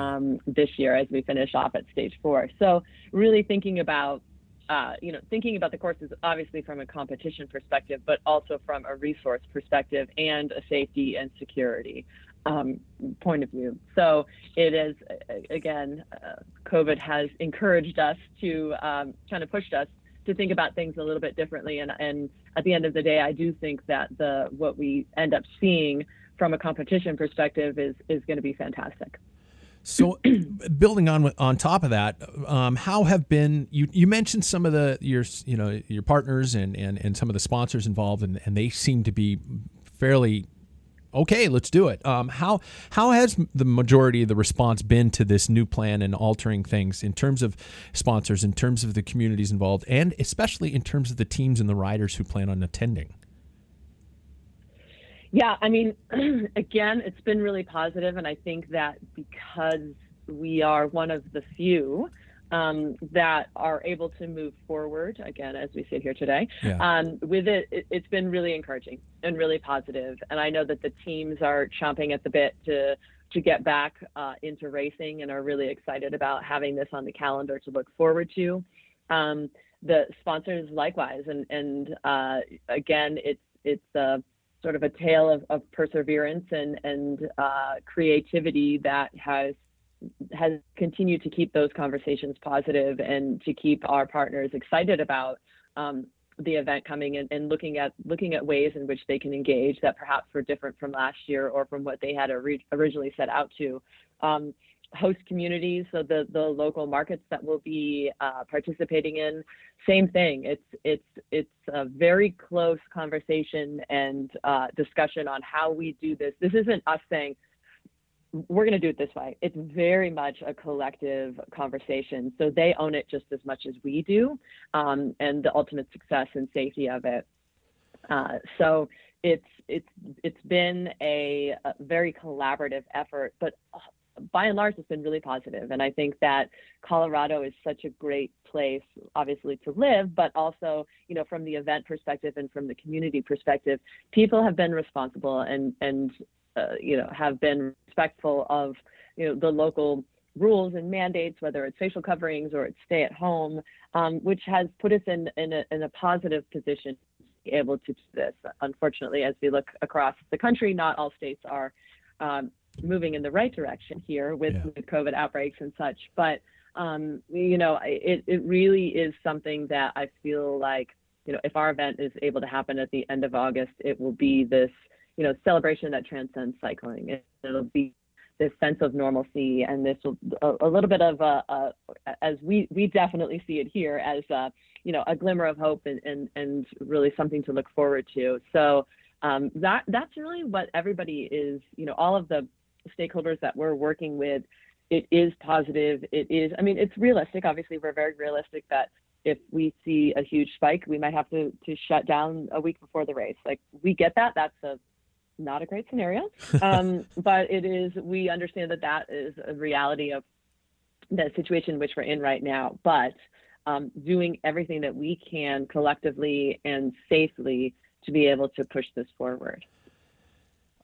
S2: um, this year as we finish off at stage four. So really thinking about uh, you know, thinking about the courses obviously from a competition perspective, but also from a resource perspective and a safety and security um, point of view. So it is, again, uh, COVID has encouraged us to um, kind of pushed us to think about things a little bit differently. And, and at the end of the day, I do think that the what we end up seeing from a competition perspective is is going to be fantastic.
S1: So, <clears throat> building on on top of that, um, how have been you? You mentioned some of the your you know your partners and and, and some of the sponsors involved, and, and they seem to be fairly okay. Let's do it. Um, how how has the majority of the response been to this new plan and altering things in terms of sponsors, in terms of the communities involved, and especially in terms of the teams and the riders who plan on attending?
S2: Yeah, I mean, <clears throat> again, it's been really positive, and I think that because we are one of the few um, that are able to move forward, again, as we sit here today,
S1: Yeah.
S2: um, with it, it, it's been really encouraging and really positive. And I know that the teams are chomping at the bit to to get back uh, into racing and are really excited about having this on the calendar to look forward to. Um, the sponsors likewise, and and uh, again, it's it's a sort of a tale of, of perseverance and and uh, creativity that has has continued to keep those conversations positive and to keep our partners excited about um, the event coming in and looking at looking at ways in which they can engage that perhaps were different from last year or from what they had ori- originally set out to. Um, host communities, so the the local markets that we'll be uh, participating in, same thing. It's it's it's a very close conversation and uh, discussion on how we do this. This isn't us saying we're going to do it this way. It's very much a collective conversation. So they own it just as much as we do, um, and the ultimate success and safety of it. Uh, so it's it's it's been a, a very collaborative effort, but by and large, it's been really positive. And I think that Colorado is such a great place, obviously, to live, but also, you know, from the event perspective and from the community perspective, people have been responsible and and uh, you know have been respectful of you know the local rules and mandates, whether it's facial coverings or it's stay at home, um, which has put us in in a, in a positive position to be able to do this. Unfortunately, as we look across the country, not all states are um, moving in the right direction here with,
S1: Yeah.
S2: with COVID outbreaks and such. But um, you know, it it really is something that I feel like you know if our event is able to happen at the end of August, it will be this you know celebration that transcends cycling. It, it'll be this sense of normalcy and this a, a little bit of a, a, as we we definitely see it here as a, you know a glimmer of hope and and, and really something to look forward to. So um, that that's really what everybody is you know all of the stakeholders that we're working with. It is positive. It is. I mean, it's realistic. Obviously, we're very realistic that if we see a huge spike, we might have to to shut down a week before the race. Like we get that. That's a not a great scenario, <laughs> um, but it is. We understand that that is a reality of the situation which we're in right now. But um, doing everything that we can collectively and safely to be able to push this forward.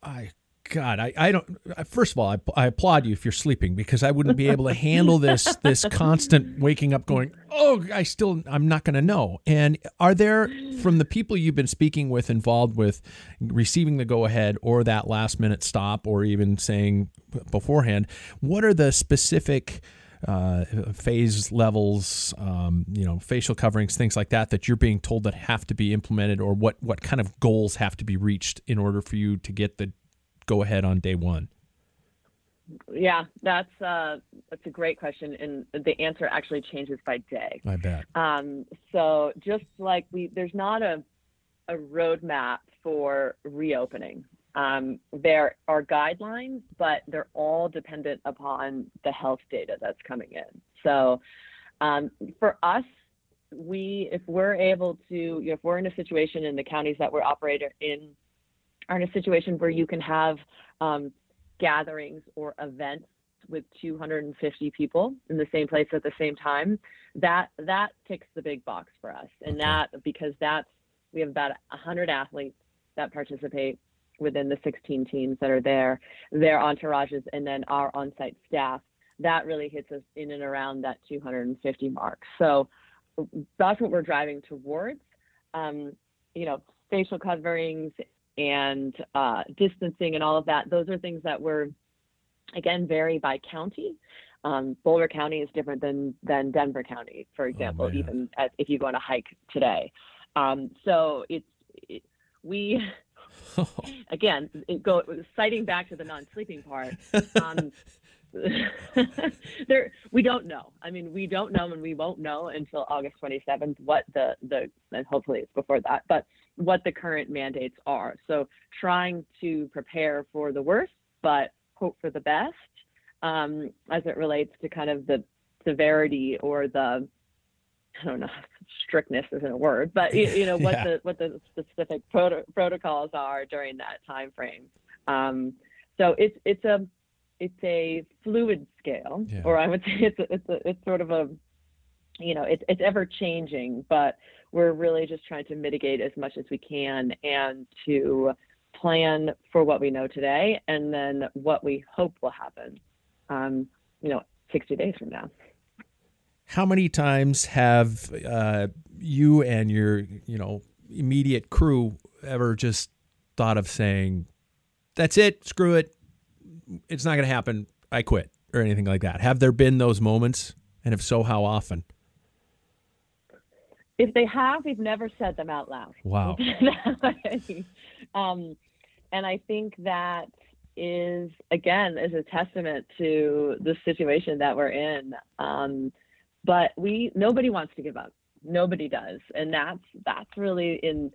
S1: I God, I, I don't. First of all, I, I applaud you if you're sleeping because I wouldn't be able to handle this <laughs> this constant waking up, going, oh, I still I'm not going to know. And are there from the people you've been speaking with, involved with receiving the go ahead or that last minute stop, or even saying beforehand, what are the specific uh, phase levels, um, you know, facial coverings, things like that, that you're being told that have to be implemented, or what what kind of goals have to be reached in order for you to get the go ahead on day one?
S2: Yeah, that's uh, that's a great question, and the answer actually changes by day.
S1: I bet.
S2: Um, so just like we, there's not a a roadmap for reopening. Um, there are guidelines, but they're all dependent upon the health data that's coming in. So um, for us, we if we're able to, you know, if we're in a situation in the counties that we're operating in are in a situation where you can have um, gatherings or events with 250 people in the same place at the same time, that that ticks the big box for us. And okay. that because that's we have about 100 athletes that participate within the 16 teams that are there, their entourages, and then our on-site staff. That really hits us in and around that 250 mark. So that's what we're driving towards. Um, you know, facial coverings and uh, distancing and all of that. Those are things that were, again, vary by county. Um, Boulder County is different than than Denver County, for oh, example, oh, even at, if you go on a hike today. Um, so it's it, we <laughs> again it go citing back to the non-sleeping part. Um, <laughs> there we don't know i mean we don't know and we won't know until august 27th what the the and hopefully it's before that but what the current mandates are so trying to prepare for the worst but hope for the best um, as it relates to kind of the severity or the I don't know <laughs> strictness isn't a word, but you, you know what <laughs> yeah. the what the specific proto- protocols are during that time frame. Um, so it's it's a it's a fluid scale, yeah. or I would <laughs> say it's a, it's a, it's sort of a you know it's it's ever changing, but we're really just trying to mitigate as much as we can and to plan for what we know today and then what we hope will happen. Um, you know, 60 days from now.
S1: How many times have uh, you and your you know immediate crew ever just thought of saying, "That's it, screw it, it's not going to happen. I quit or anything like that. Have there been those moments? And if so, how often?
S2: If they have, we've never said them out loud.
S1: Wow. <laughs>
S2: um, and I think that is again is a testament to the situation that we're in. Um, but we nobody wants to give up. Nobody does, and that's that's really in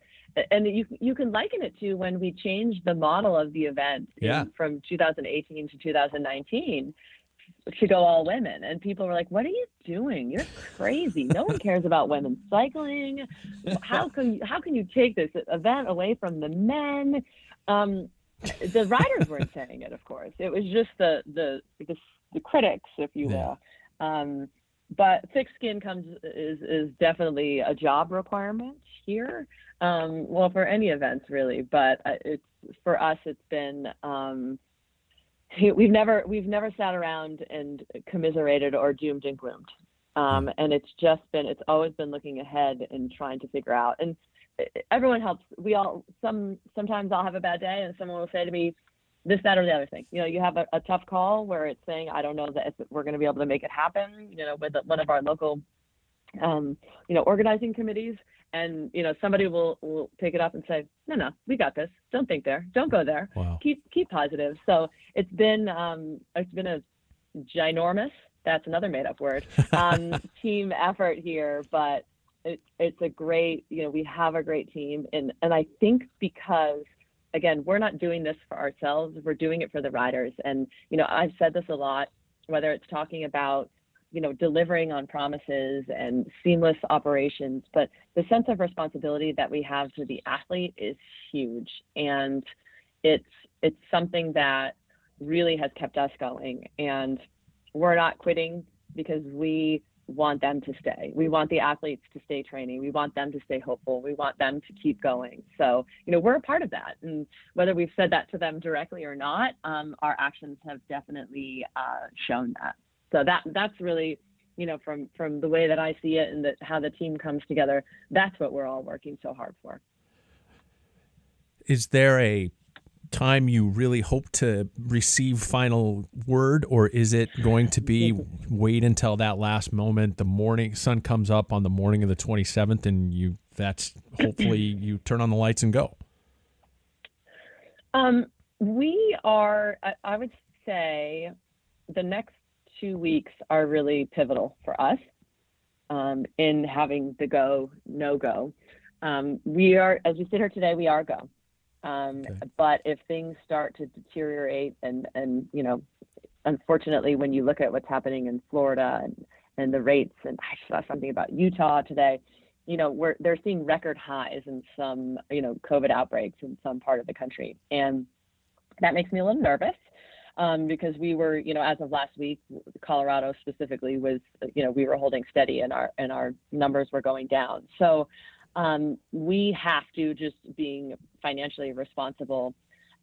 S2: and you you can liken it to when we changed the model of the event
S1: yeah.
S2: in, from 2018 to 2019 to go all women. And people were like what are you doing? You're crazy. No one cares about women cycling. How can you, how can you take this event away from the men? Um, the riders weren't saying it of course. It was just the the the, the critics if you will. Yeah. um, but thick skin comes is is definitely a job requirement here. Um, well, for any events really, but uh, it's for us. It's been um, we've never we've never sat around and commiserated or doomed and gloomed, um, hmm. and it's just been it's always been looking ahead and trying to figure out. And everyone helps. We all some sometimes I'll have a bad day, and someone will say to me, this, that, or the other thing. You know, you have a, a tough call where it's saying, I don't know that we're going to be able to make it happen. You know, with one of our local, um, you know, organizing committees, and you know somebody will will pick it up and say no no we got this. Don't think there. Don't go there.
S1: Wow.
S2: keep keep positive. So it's been um it's been a ginormous that's another made up word <laughs> um team effort here but it, it's a great you know we have a great team and and i think because again we're not doing this for ourselves we're doing it for the riders. And you know i've said this a lot whether it's talking about you know, delivering on promises and seamless operations. But the sense of responsibility that we have to the athlete is huge, and it's it's something that really has kept us going. And we're not quitting because we want them to stay. We want the athletes to stay training. We want them to stay hopeful. We want them to keep going. So, you know, we're a part of that. And whether we've said that to them directly or not, um, our actions have definitely uh, shown that so that that's really you know from from the way that i see it and that how the team comes together that's what we're all working so hard for.
S1: Is there a time you really hope to receive final word or is it going to be wait until that last moment the morning sun comes up on the morning of the 27th and you that's hopefully <clears throat> you turn on the lights and go?
S2: Um, we are I would say the next two weeks are really pivotal for us um, in having the go, no go. Um, we are, as we sit here today, we are go. Um, okay. But if things start to deteriorate, and and you know, unfortunately, when you look at what's happening in Florida and and the rates, and I saw something about Utah today, you know, we're they're seeing record highs in some you know COVID outbreaks in some part of the country, and that makes me a little nervous um, because we were, you know, as of last week, Colorado specifically was, you know, we were holding steady and our and our numbers were going down. So um, we have to just being financially responsible.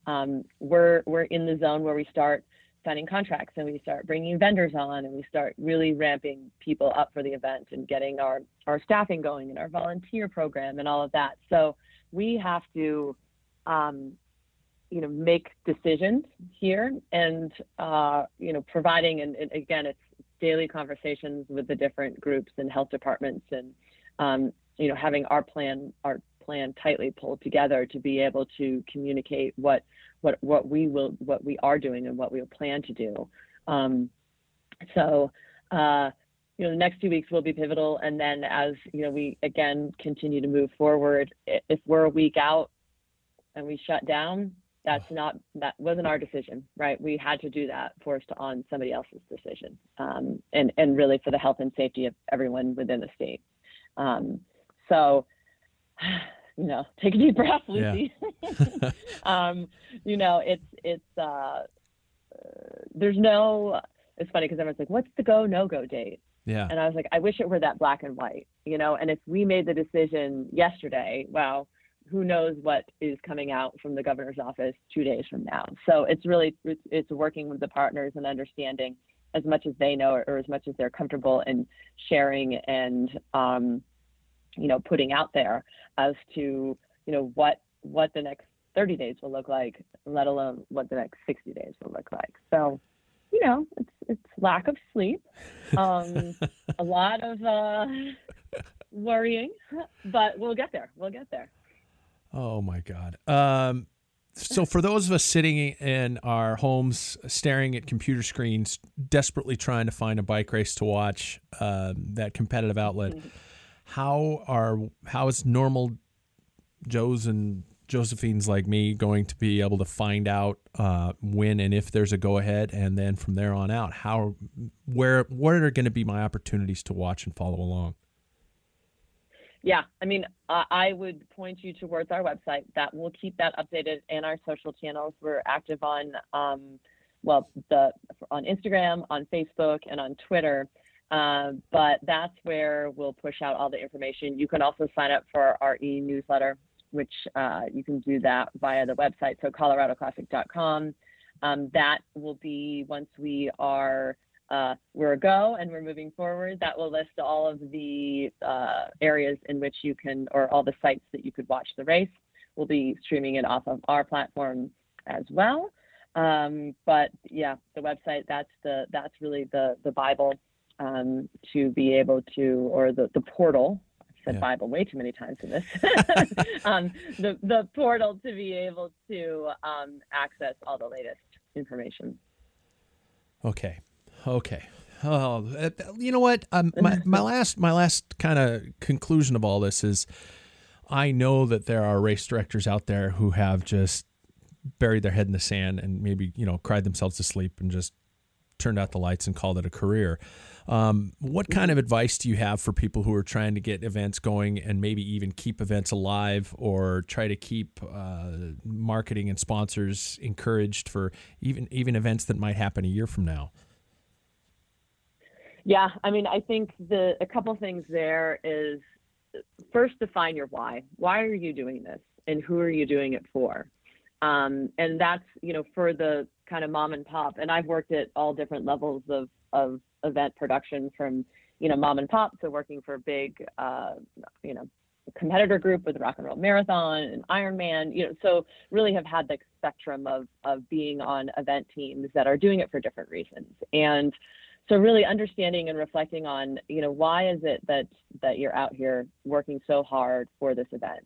S2: Um, we're we're in the zone where we start signing contracts and we start bringing vendors on and we start really ramping people up for the event and getting our our staffing going and our volunteer program and all of that. So we have to um, you know make decisions here and uh, you know providing and, and, again it's daily conversations with the different groups and health departments and um, you know having our plan our plan tightly pulled together to be able to communicate what what what we will what we are doing and what we plan to do. Um, so uh, you know the next two weeks will be pivotal. And then as you know we again continue to move forward if we're a week out and we shut down that's not that wasn't our decision right? We had to do that forced on somebody else's decision um, and and really for the health and safety of everyone within the state. Um, so <sighs> you know take a deep breath lucy. Yeah. <laughs> <laughs> um, you know it's it's uh, there's no it's funny because everyone's like what's the go no go date?
S1: Yeah.
S2: And i was like i wish it were that black and white you know? And if we made the decision yesterday well who knows what is coming out from the governor's office two days from now. So it's really it's, it's working with the partners and understanding as much as they know or as much as they're comfortable in sharing and um, you know putting out there as to you know what what the next 30 days will look like, let alone what the next 60 days will look like. So you know it's it's lack of sleep, um, <laughs> a lot of uh, worrying, but we'll get there. We'll get there.
S1: Oh my God. Um, so for those of us sitting in our homes, staring at computer screens, desperately trying to find a bike race to watch, uh, that competitive outlet, how are how is normal Joes and Josephine's like me going to be able to find out uh, when and if there's a go ahead, and then from there on out, how where what are going to be my opportunities to watch and follow along?
S2: Yeah, I mean, I would point you towards our website. That will keep that updated in our social channels. We're active on, um, well, the on Instagram, on Facebook, and on Twitter. Uh, but that's where we'll push out all the information. You can also sign up for our e-newsletter, which uh, you can do that via the website, so coloradoclassic.com. Um, that will be once we are uh, we're a go and we're moving forward. That will list all of the uh, areas in which you can, or all the sites that you could watch the race. We'll be streaming it off of our platform as well. Um, but yeah, the website that's the that's really the the bible um, to be able to, or the the portal. I've said
S1: Yeah.
S2: Bible way too many times in this. <laughs> <laughs> um, the the portal to be able to um, access all the latest information.
S1: Okay. Okay. Oh, you know what? Um, my <laughs> my last my last kind of conclusion of all this is, I know that there are race directors out there who have just buried their head in the sand and maybe you know cried themselves to sleep and just turned out the lights and called it a career. Um, what kind of advice do you have for people who are trying to get events going and maybe even keep events alive or try to keep uh, marketing and sponsors encouraged for even even events that might happen a year from now?
S2: Yeah, I mean, I think the a couple things there is first define your why. Why are you doing this, and who are you doing it for? Um, and that's you know for the kind of mom and pop. And I've worked at all different levels of of event production, from you know mom and pop to working for a big uh, you know competitor group with Rock and Roll Marathon and Ironman. You know, so really have had the spectrum of of being on event teams that are doing it for different reasons and so really understanding and reflecting on you know why is it that that you're out here working so hard for this event?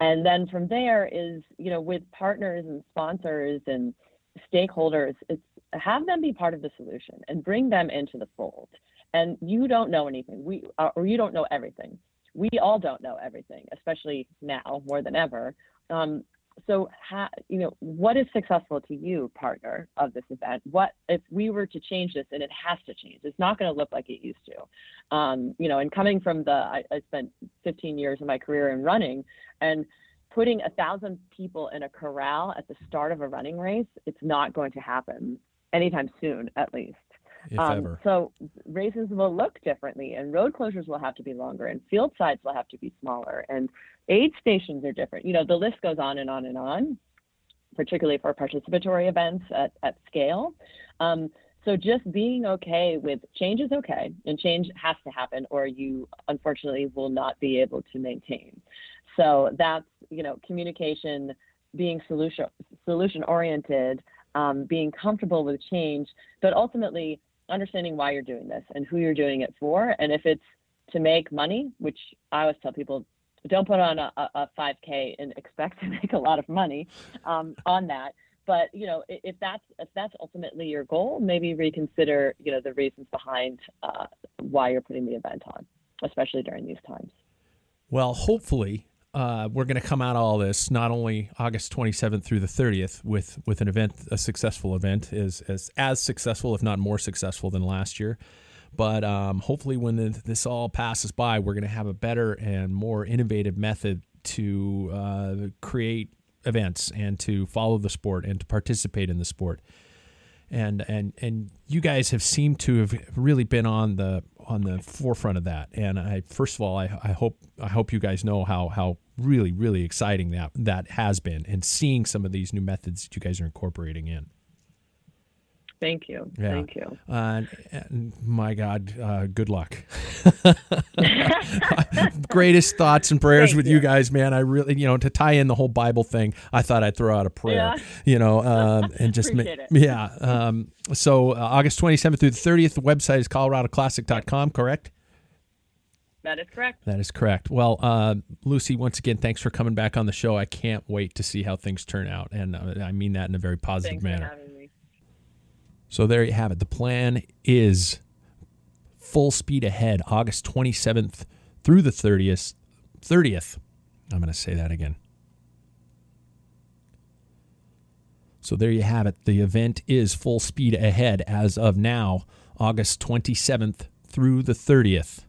S2: And then from there is you know with partners and sponsors and stakeholders it's have them be part of the solution and bring them into the fold. And you don't know anything. We uh, or you don't know everything. We all don't know everything especially now more than ever. Um, so ha, you know what is successful to you partner of this event? What if we were to change this and it has to change it's not going to look like it used to. Um, you know and coming from the I, I spent 15 years of my career in running and putting a thousand people in a corral at the start of a running race it's not going to happen anytime soon at least.
S1: If
S2: um,
S1: ever.
S2: So races will look differently, and road closures will have to be longer, and field sides will have to be smaller, and aid stations are different. You know, the list goes on and on and on, particularly for participatory events at, at scale. Um, so just being okay with change is okay, and change has to happen, or you unfortunately will not be able to maintain. So that's you know communication, being solution solution oriented, um, being comfortable with change, but ultimately understanding why you're doing this and who you're doing it for. And if it's to make money, which I always tell people, don't put on a, a 5K and expect to <laughs> make a lot of money um, on that. But you know, if that's if that's ultimately your goal, maybe reconsider you know the reasons behind uh, why you're putting the event on, especially during these times.
S1: Well, hopefully, uh, we're going to come out of all this not only August 27th through the 30th with with an event, a successful event, is as as successful, if not more successful than last year. But um, hopefully, when the, this all passes by, we're going to have a better and more innovative method to uh, create events and to follow the sport and to participate in the sport and and and you guys have seemed to have really been on the on the forefront of that. And I first of all, I, I hope I hope you guys know how how really really exciting that that has been, and seeing some of these new methods that you guys are incorporating in.
S2: Thank you.
S1: Yeah.
S2: Thank you.
S1: Uh, my God, uh, good luck. <laughs> Greatest thoughts and prayers
S2: Thank
S1: with you.
S2: you.
S1: guys, man. I really, you know, to tie in the whole Bible thing, I thought I'd throw out a prayer,
S2: Yeah.
S1: you know, um, <laughs> and just, ma-
S2: Appreciate it.
S1: yeah. Um, so uh, August 27th through the 30th, the website is coloradoclassic.com, correct?
S2: That is correct.
S1: That is correct. Well, uh, Lucy, once again, thanks for coming back on the show. I can't wait to see how things turn out. And uh, I mean that in a very positive
S2: Thanks
S1: manner. So there you have it. The plan is full speed ahead, August 27th through the 30th. 30th. I'm going to say that again. So there you have it. The event is full speed ahead as of now, August 27th through the 30th.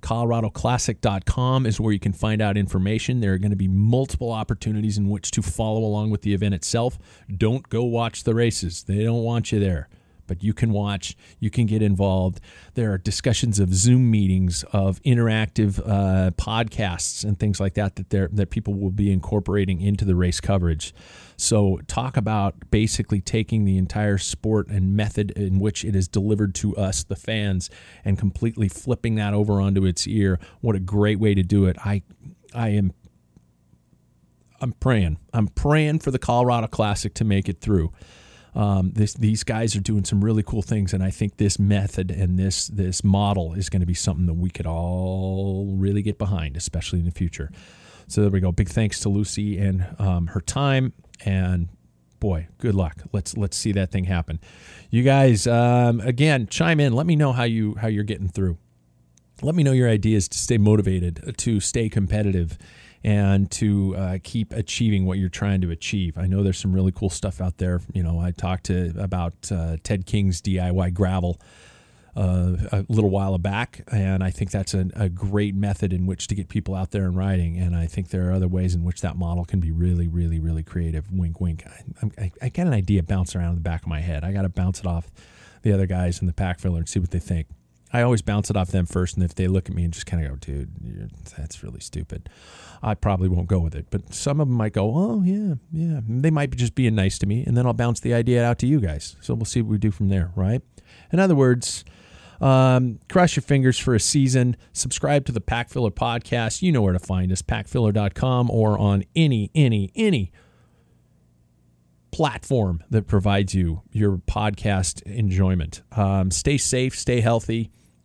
S1: ColoradoClassic.com is where you can find out information. There are going to be multiple opportunities in which to follow along with the event itself. Don't go watch the races, they don't want you there. But you can watch, you can get involved. There are discussions of Zoom meetings, of interactive uh, podcasts, and things like that that, that people will be incorporating into the race coverage. So, talk about basically taking the entire sport and method in which it is delivered to us, the fans, and completely flipping that over onto its ear. What a great way to do it! I, I am, I'm praying. I'm praying for the Colorado Classic to make it through. Um, this, these guys are doing some really cool things, and I think this method and this this model is going to be something that we could all really get behind, especially in the future. So there we go. Big thanks to Lucy and um, her time, and boy, good luck. Let's let's see that thing happen. You guys, um, again, chime in. Let me know how you how you're getting through. Let me know your ideas to stay motivated, to stay competitive, and to uh, keep achieving what you're trying to achieve. I know there's some really cool stuff out there. You know, I talked to about uh, Ted King's DIY gravel uh, a little while back, and I think that's a, a, great method in which to get people out there and riding. And I think there are other ways in which that model can be really, really, really creative. Wink, wink. I, I, I an idea bouncing around in the back of my head. I got to bounce it off the other guys in the pack filler and see what they think. I always bounce it off them first, and if they look at me and just kind of go, "Dude, that's really stupid," I probably won't go with it. But some of them might go, "Oh yeah, yeah." They might be just being nice to me, and then I'll bounce the idea out to you guys. So we'll see what we do from there, right? In other words, um, cross your fingers for a season. Subscribe to the Pack Filler podcast. You know where to find us, packfiller.com or on any, any, any platform that provides you your podcast enjoyment. Um, stay safe, stay healthy,